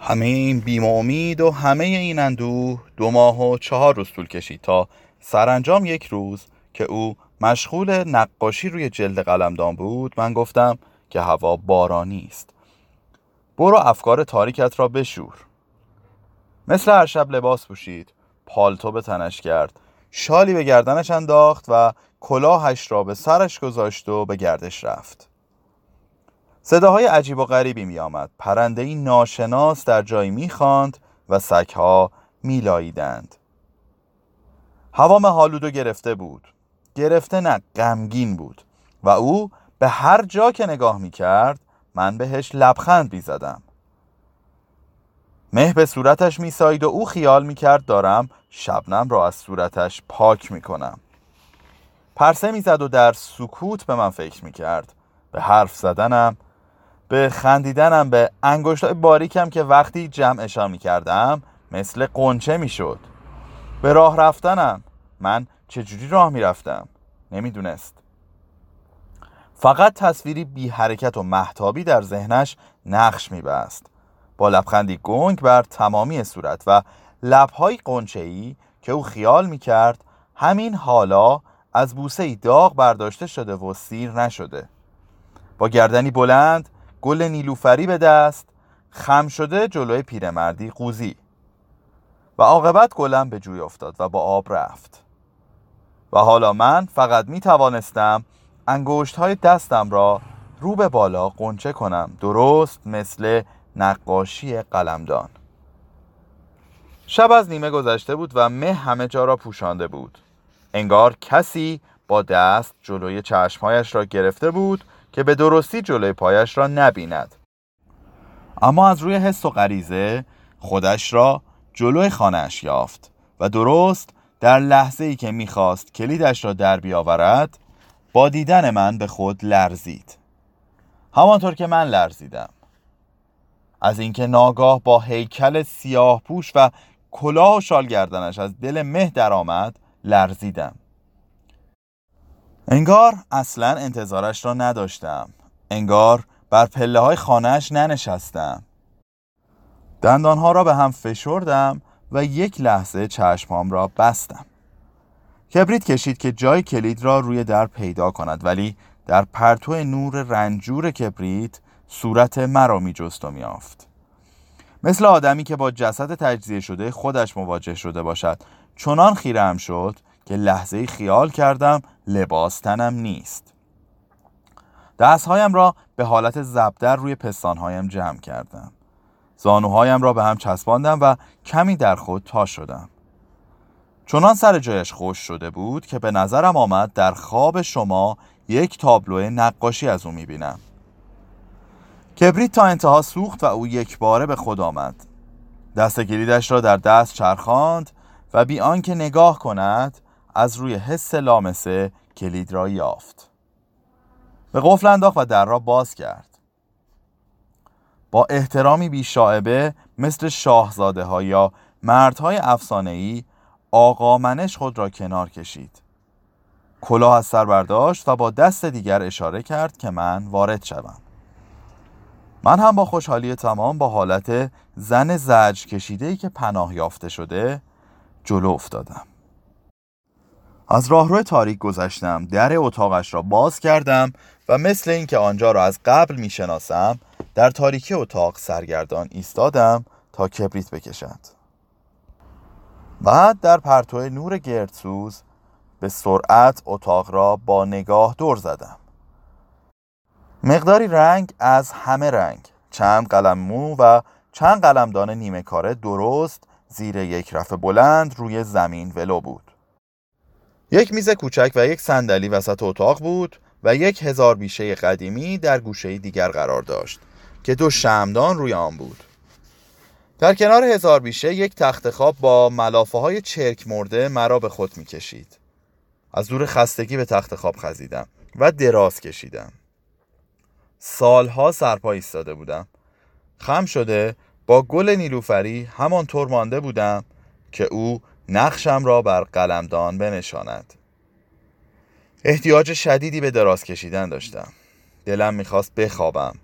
همه این بیم و امید و همه این اندوه دو ماه و چهار روز طول کشید تا سرانجام یک روز که او مشغول نقاشی روی جلد قلمدان بود من گفتم که هوا بارانی است. برو افکار تاریکت را بشور. مثل هر شب لباس پوشید پالتو به تنش کرد شالی به گردنش انداخت و کلاهش را به سرش گذاشت و به گردش رفت. صداهای عجیب و غریبی می آمد پرنده ای ناشناس در جایی می خاند و سگها می لاییدند هوا حالودو گرفته بود. گرفته نه غمگین بود. و او به هر جا که نگاه می کرد من بهش لبخند می زدم مه به صورتش می ساید و او خیال می کرد دارم شبنم را از صورتش پاک می کنم پرسه می زد و در سکوت به من فکر می کرد به حرف زدنم به خندیدنم به انگشتای باریکم که وقتی جمعشان می کردم مثل قنچه می شد به راه رفتنم. من چجوری راه می رفتم نمی‌دونست. فقط تصویری بی حرکت و محتابی در ذهنش نقش می بست با لبخندی گنگ بر تمامی صورت و لبهای ای که او خیال می کرد همین حالا از بوسه داغ برداشته شده و سیر نشده. با گردنی بلند گل نیلوفری به دست خم شده جلوی پیرمردی قوزی. و عاقبت گلم به جوی افتاد و با آب رفت. و حالا من فقط می توانستم انگشت های دستم را رو به بالا قنچه کنم درست مثل نقاشی قلمدان. شب از نیمه گذشته بود و مه همه جا را پوشانده بود. انگار کسی با دست جلوی چشمهایش را گرفته بود که به درستی جلوی پایش را نبیند. اما از روی حس و غریزه خودش را جلوی خانهاش یافت و درست در لحظه ای که می‌خواست کلیدش را در بیاورد با دیدن من به خود لرزید. همانطور که من لرزیدم. از اینکه ناگاه با هیکل سیاه پوش و کلاه و شال گردنش از دل مه درآمد لرزیدم. انگار اصلا انتظارش را نداشتم. انگار بر پله های خانهش ننشستم. دندانها را به هم فشردم و یک لحظه چشمام را بستم. کبریت کشید که جای کلید را روی در پیدا کند ولی در پرتو نور رنجور کبریت صورت مرا می جست و میافت مثل آدمی که با جسد تجزیه شده خودش مواجه شده باشد. چنان خیرم شد که لحظه خیال کردم لباس تنم نیست. دستهایم را به حالت زبدر روی پستانهایم جمع کردم. زانوهایم را به هم چسباندم و کمی در خود تا شدم. چنان سر جایش خوش شده بود که به نظرم آمد در خواب شما یک تابلو نقاشی از او می‌بینم. کبریت تا انتها سوخت و او یک باره به خود آمد. دست کلیدش را در دست چرخاند و بی آنکه نگاه کند از روی حس لامسه کلید را یافت. به قفل انداخت و در را باز کرد. با احترامی بیشاعبه مثل شاهزاده ها یا مردهای افسانه ای آقا منش خود را کنار کشید. کلاه از سر برداشت و با دست دیگر اشاره کرد که من وارد شوم. من هم با خوشحالی تمام با حالت زن زج کشیده ای که پناه یافته شده جلو افتادم. از راهرو تاریک گذشتم در اتاقش را باز کردم و مثل اینکه آنجا را از قبل می‌شناسم در تاریکی اتاق سرگردان ایستادم تا کبریت بکشد بعد در پرتو نور گردسوز به سرعت اتاق را با نگاه دور زدم. مقداری رنگ از همه رنگ چند قلم مو و چند قلمدان نیمه کاره درست زیر یک رفع بلند روی زمین ولو بود. یک میز کوچک و یک صندلی وسط اتاق بود و یک هزار بیشه قدیمی در گوشه دیگر قرار داشت که دو شمدان روی آن بود. در کنار هزار بیشه یک تخت خواب با ملافه های چرک مرده مرا به خود می کشید. از دور خستگی به تخت خواب خزیدم و دراز کشیدم. سالها سرپا ایستاده بودم. خم شده با گل نیلوفری همانطور مانده بودم که او نقشم را بر قلمدان بنشاند احتیاج شدیدی به دراز کشیدن داشتم دلم می‌خواست بخوابم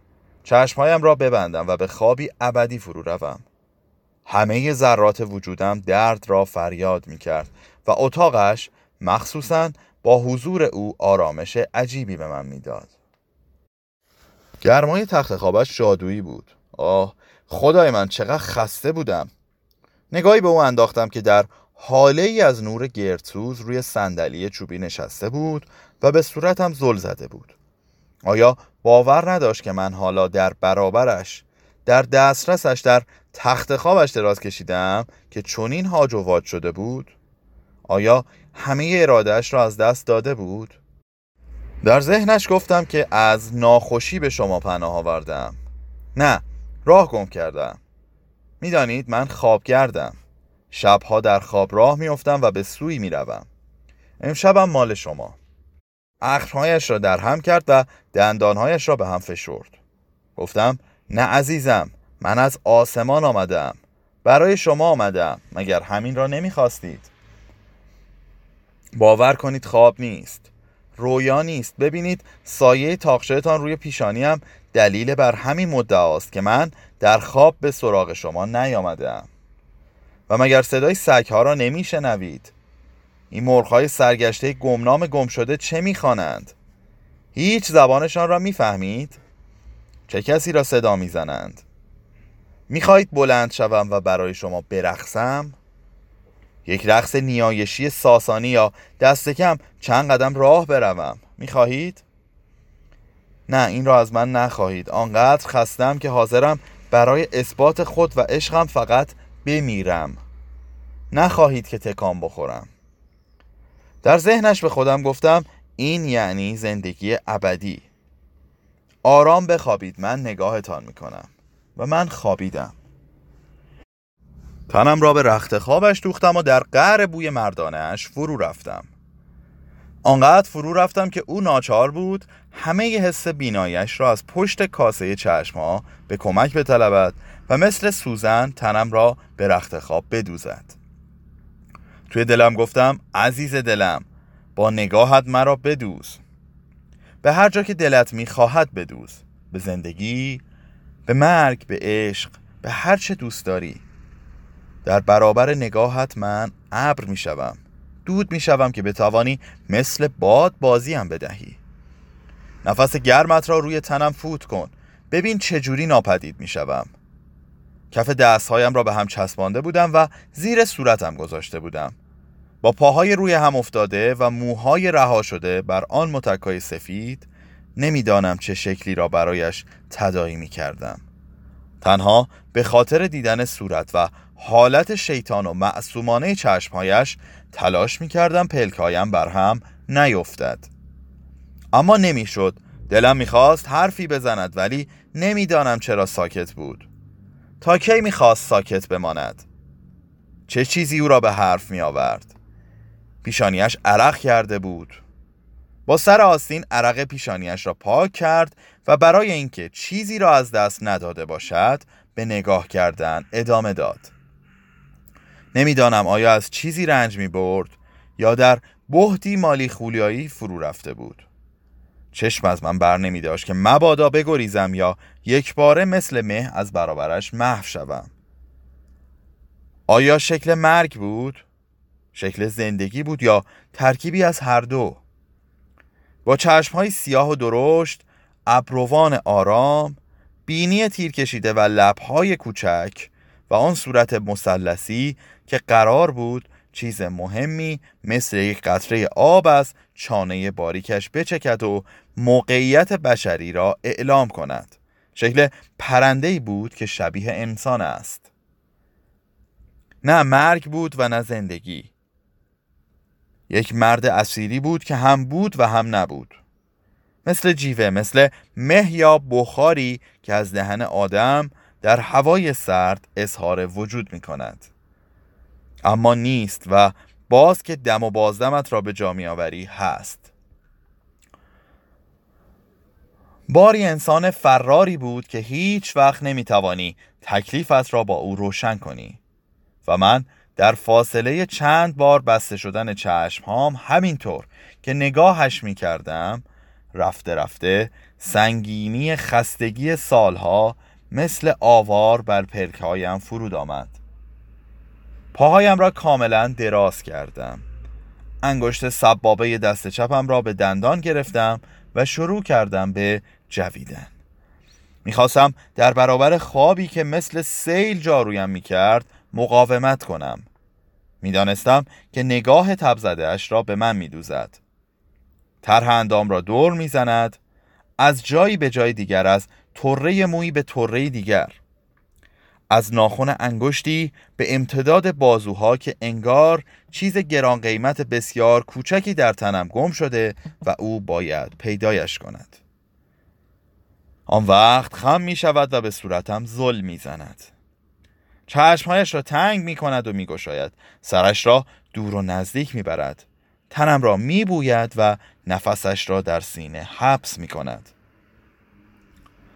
چشمهایم را ببندم و به خوابی ابدی فرو روم همه ذرات وجودم درد را فریاد می کرد و اتاقش مخصوصا با حضور او آرامش عجیبی به من می‌داد. گرمای تخت خوابش جادویی بود. آه خدای من چقدر خسته بودم. نگاهی به او انداختم که در حاله ای از نور گرتوز روی صندلی چوبی نشسته بود و به صورتم زل زده بود. آیا باور نداشت که من حالا در برابرش در دسترسش در تخت خوابش دراز کشیدم که چنین هاج و شده بود؟ آیا همه ارادهش را از دست داده بود؟ در ذهنش گفتم که از ناخوشی به شما پناه آوردم. نه راه گم کردم. می‌دانید من خواب کردم شبها در خواب راه میافتم و به سوی می‌روم. امشبم مال شما. اخرهایش را در هم کرد و دندانهایش را به هم فشرد. گفتم نه عزیزم من از آسمان آمدم برای شما آمدم مگر همین را نمی‌خواستید؟ باور کنید خواب نیست. رویا نیست. ببینید سایه تاقشهتان روی پیشانیم. دلیل بر همین مدعاست که من در خواب به سراغ شما نیامدم و مگر صدای سگها را نمیشنوید؟ این مرغهای سرگشته گمنام گم شده چه می‌خوانند؟ هیچ زبانشان را می‌فهمید؟ چه کسی را صدا می‌زنند؟ می‌خواهید بلند شوم و برای شما برقصم؟ یک رقص نیایشی ساسانی یا دست کم چند قدم راه بروم. می‌خواهید؟ نه این را از من نخواهید. آنقدر خستم که حاضرم برای اثبات خود و عشقم فقط بمیرم. نخواهید که تکان بخورم. در ذهنش به خودم گفتم این یعنی زندگی ابدی. آرام بخوابید من نگاهتان می‌کنم و من خوابیدم. تنم را به رخت خوابش دوختم و در قعر بوی مردانش فرو رفتم. آنقدر فرو رفتم که او ناچار بود همه حس بینایش را از پشت کاسه چشما به کمک بطلبد و مثل سوزن تنم را به رخت خواب بدوزد. توی دلم گفتم عزیز دلم با نگاهت مرا بدوز. به هر جا که دلت می‌خواهد بدوز. به زندگی به مرگ به عشق به هر چه دوست داری. در برابر نگاهت من ابر می‌شوم. دود می‌شوم که بتوانی مثل باد بازی بدهی. نفس گرمت را روی تنم فوت کن. ببین چجوری ناپدید می‌شوم. کف دستهایم را به هم چسبانده بودم و زیر صورتم گذاشته بودم. با پاهای روی هم افتاده و موهای رها شده بر آن متکای سفید نمی‌دانم چه شکلی را برایش تدایی می کردم تنها به خاطر دیدن صورت و حالت شیطان و معصومانه چشمهایش تلاش می کردم پلکایم بر هم نیفتد. اما نمی‌شد. دلم می‌خواست حرفی بزند ولی نمی‌دانم چرا ساکت بود. تا کی می‌خواست ساکت بماند؟ چه چیزی او را به حرف می آورد پیشانیش عرق کرده بود. با سر آستین عرق پیشانیش را پاک کرد و برای اینکه چیزی را از دست نداده باشد به نگاه کردن ادامه داد. نمی‌دانم آیا از چیزی رنج می برد یا در بهتی مالی خولیایی فرو رفته بود. چشم از من بر نمی داشت که مبادا بگریزم یا یک باره مثل مه از برابرش محو شوم. آیا شکل مرگ بود؟ شکل زندگی بود یا ترکیبی از هر دو؟ با چشمهای سیاه و درشت ابروان آرام بینی تیر کشیده و لبهای کوچک و آن صورت مثلثی که قرار بود چیز مهمی مثل یک قطره آب از چانه باریکش بچکد و موقعیت بشری را اعلام کند. شکل پرنده بود که شبیه انسان است. نه مرگ بود و نه زندگی. یک مرد اسیری بود که هم بود و هم نبود. مثل جیوه مثل مه یا بخاری که از دهن آدم در هوای سرد اظهار وجود می کند اما نیست و باز که دم و بازدمت را به جا می آوری هست. باری انسان فراری بود که هیچ وقت نمی توانی تکلیفت را با او روشن کنی. و من در فاصله چند بار بسته شدن چشم هام همینطور که نگاهش می کردم رفته رفته سنگینی خستگی سالها مثل آوار بر پلکهایم فرود آمد. پاهایم را کاملا دراز کردم. انگشت سبابه دست چپم را به دندان گرفتم و شروع کردم به جویدن. می‌خواستم در برابر خوابی که مثل سیل جارویم می‌کرد مقاومت کنم. می‌دانستم که نگاه تبزده اش را به من میدوزد. طرح اندام را دور می‌زند از جایی به جای دیگر از طره مویی به طره دیگر. از ناخن انگشتی به امتداد بازوها که انگار چیز گران قیمت بسیار کوچکی در تنم گم شده و او باید پیدایش کند. آن وقت خم می شود و به صورتم ظلم می زند چشمهایش را تنگ می کند و می گشاید سرش را دور و نزدیک می برد تنم را می بوید و نفسش را در سینه حبس می کند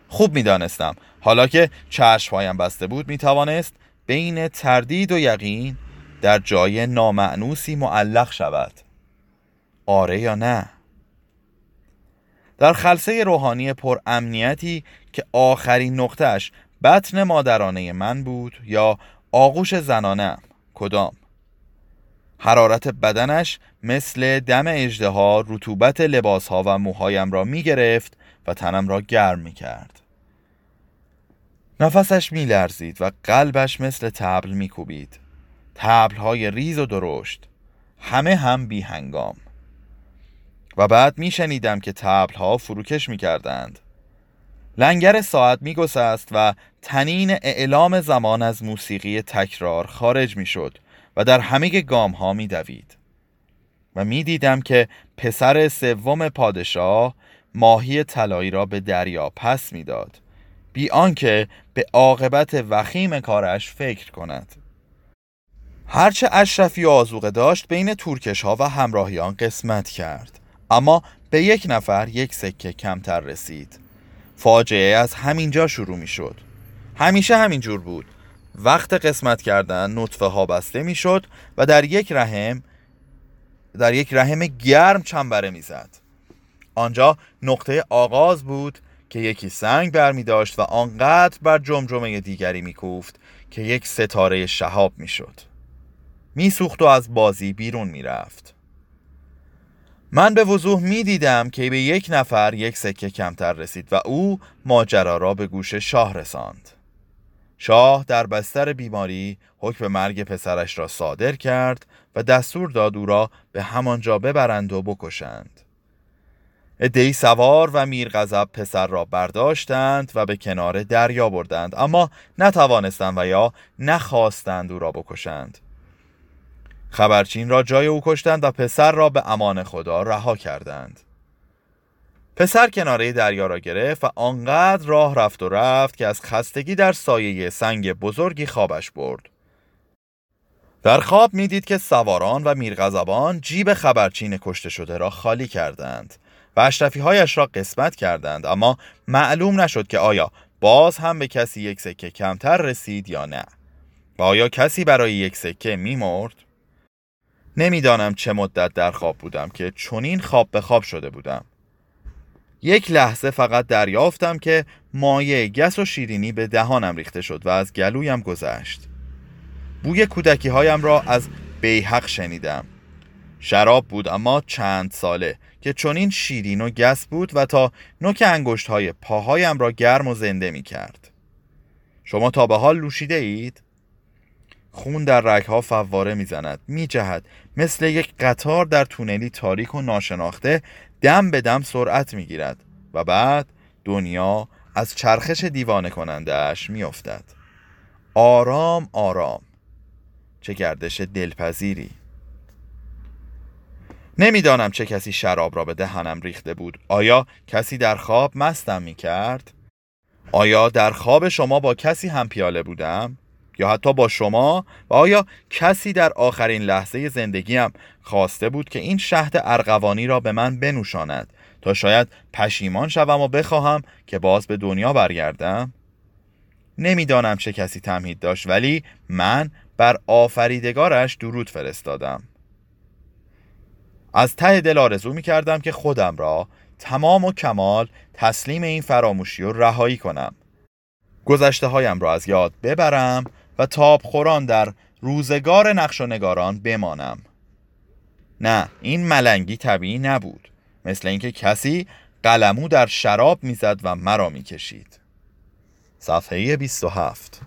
خوب می دانستم حالا که چشمهایم بسته بود می توانست بین تردید و یقین در جای نامعنوسی معلق شود. آره یا نه؟ در خلصه روحانی پر امنیتی که آخرین نقطهش بطن مادرانه من بود یا آغوش زنانه کدام؟ حرارت بدنش مثل دم اجده رطوبت لباس ها و موهایم را می گرفت و تنم را گرم می کرد نفسش می لرزید و قلبش مثل تبل می کوبید تبل های ریز و درشت. همه هم بی هنگام و بعد می شنیدم که تبل ها فروکش می کردند لنگر ساعت می گسست و تنین اعلام زمان از موسیقی تکرار خارج می شد و در همه گام ها می دوید و می دیدم که پسر سوم پادشاه ماهی طلایی را به دریا پس می‌داد بی آنکه به عاقبت وخیم کارش فکر کند. هرچه اشرفی و آزوقه داشت بین تورکش ها و همراهیان قسمت کرد اما به یک نفر یک سکه کمتر رسید. فاجعه از همینجا شروع می شد همیشه همینجور بود وقت قسمت کردن نطفه ها بسته می شد و در یک رحم در یک رحم گرم چنبره می‌زد. آنجا نقطه آغاز بود که یکی سنگ برمی داشت و آنقدر بر جمجمه دیگری میکوفت که یک ستاره شهاب می‌شد. میسوخت و از بازی بیرون می‌رفت. من به وضوح می دیدم که به یک نفر یک سکه کمتر رسید و او ماجرا را به گوش شاه رساند. شاه در بستر بیماری حکم مرگ پسرش را صادر کرد و دستور داد او را به همانجا ببرند و بکشند. ادهی سوار و میرغضب پسر را برداشتند و به کنار دریا بردند اما نتوانستند و یا نخواستند او را بکشند خبرچین را جای او کشتند و پسر را به امان خدا رها کردند. پسر کناره دریا را گرفت و آنقدر راه رفت و رفت که از خستگی در سایه سنگ بزرگی خوابش برد. در خواب می‌دید که سواران و میرغضبان جیب خبرچین کشته شده را خالی کردند و اشرفی هایش را قسمت کردند اما معلوم نشد که آیا باز هم به کسی یک سکه کمتر رسید یا نه. و آیا کسی برای یک سکه میمرد؟ نمی‌دانم چه مدت در خواب بودم که چنین خواب به خواب شده بودم. یک لحظه فقط دریافتم که مایه گس و شیرینی به دهانم ریخته شد و از گلویم گذشت. بوی کودکی هایم را از بیحق شنیدم. شراب بود اما چند ساله که چنین شیرین و گس بود و تا نوک انگشت های پاهایم را گرم و زنده می کرد شما تا به حال لوشیده اید؟ خون در رگها فواره می‌زند. میجهد. مثل یک قطار در تونلی تاریک و ناشناخته دم به دم سرعت می‌گیرد و بعد دنیا از چرخش دیوانه کنندهش میافتد. آرام آرام. چه گردش دلپذیری. نمی‌دانم چه کسی شراب را به دهنم ریخته بود. آیا کسی در خواب مستم می کرد؟ آیا در خواب شما با کسی هم پیاله بودم؟ یا حتی با شما و آیا کسی در آخرین لحظه زندگیم خواسته بود که این شهد ارغوانی را به من بنوشاند تا شاید پشیمان شوم و بخواهم که باز به دنیا برگردم؟ نمی‌دانم چه کسی تمهید داشت ولی من بر آفریدگارش درود فرستادم از ته دل آرزو می کردم که خودم را تمام و کمال تسلیم این فراموشی و رهایی کنم گذشته هایم را از یاد ببرم و تاب خوران در روزگار نقش و نگاران بمانم. نه این ملنگی طبیعی نبود مثل اینکه کسی قلمو در شراب می‌زد و مرا می‌کشید. صفحه 27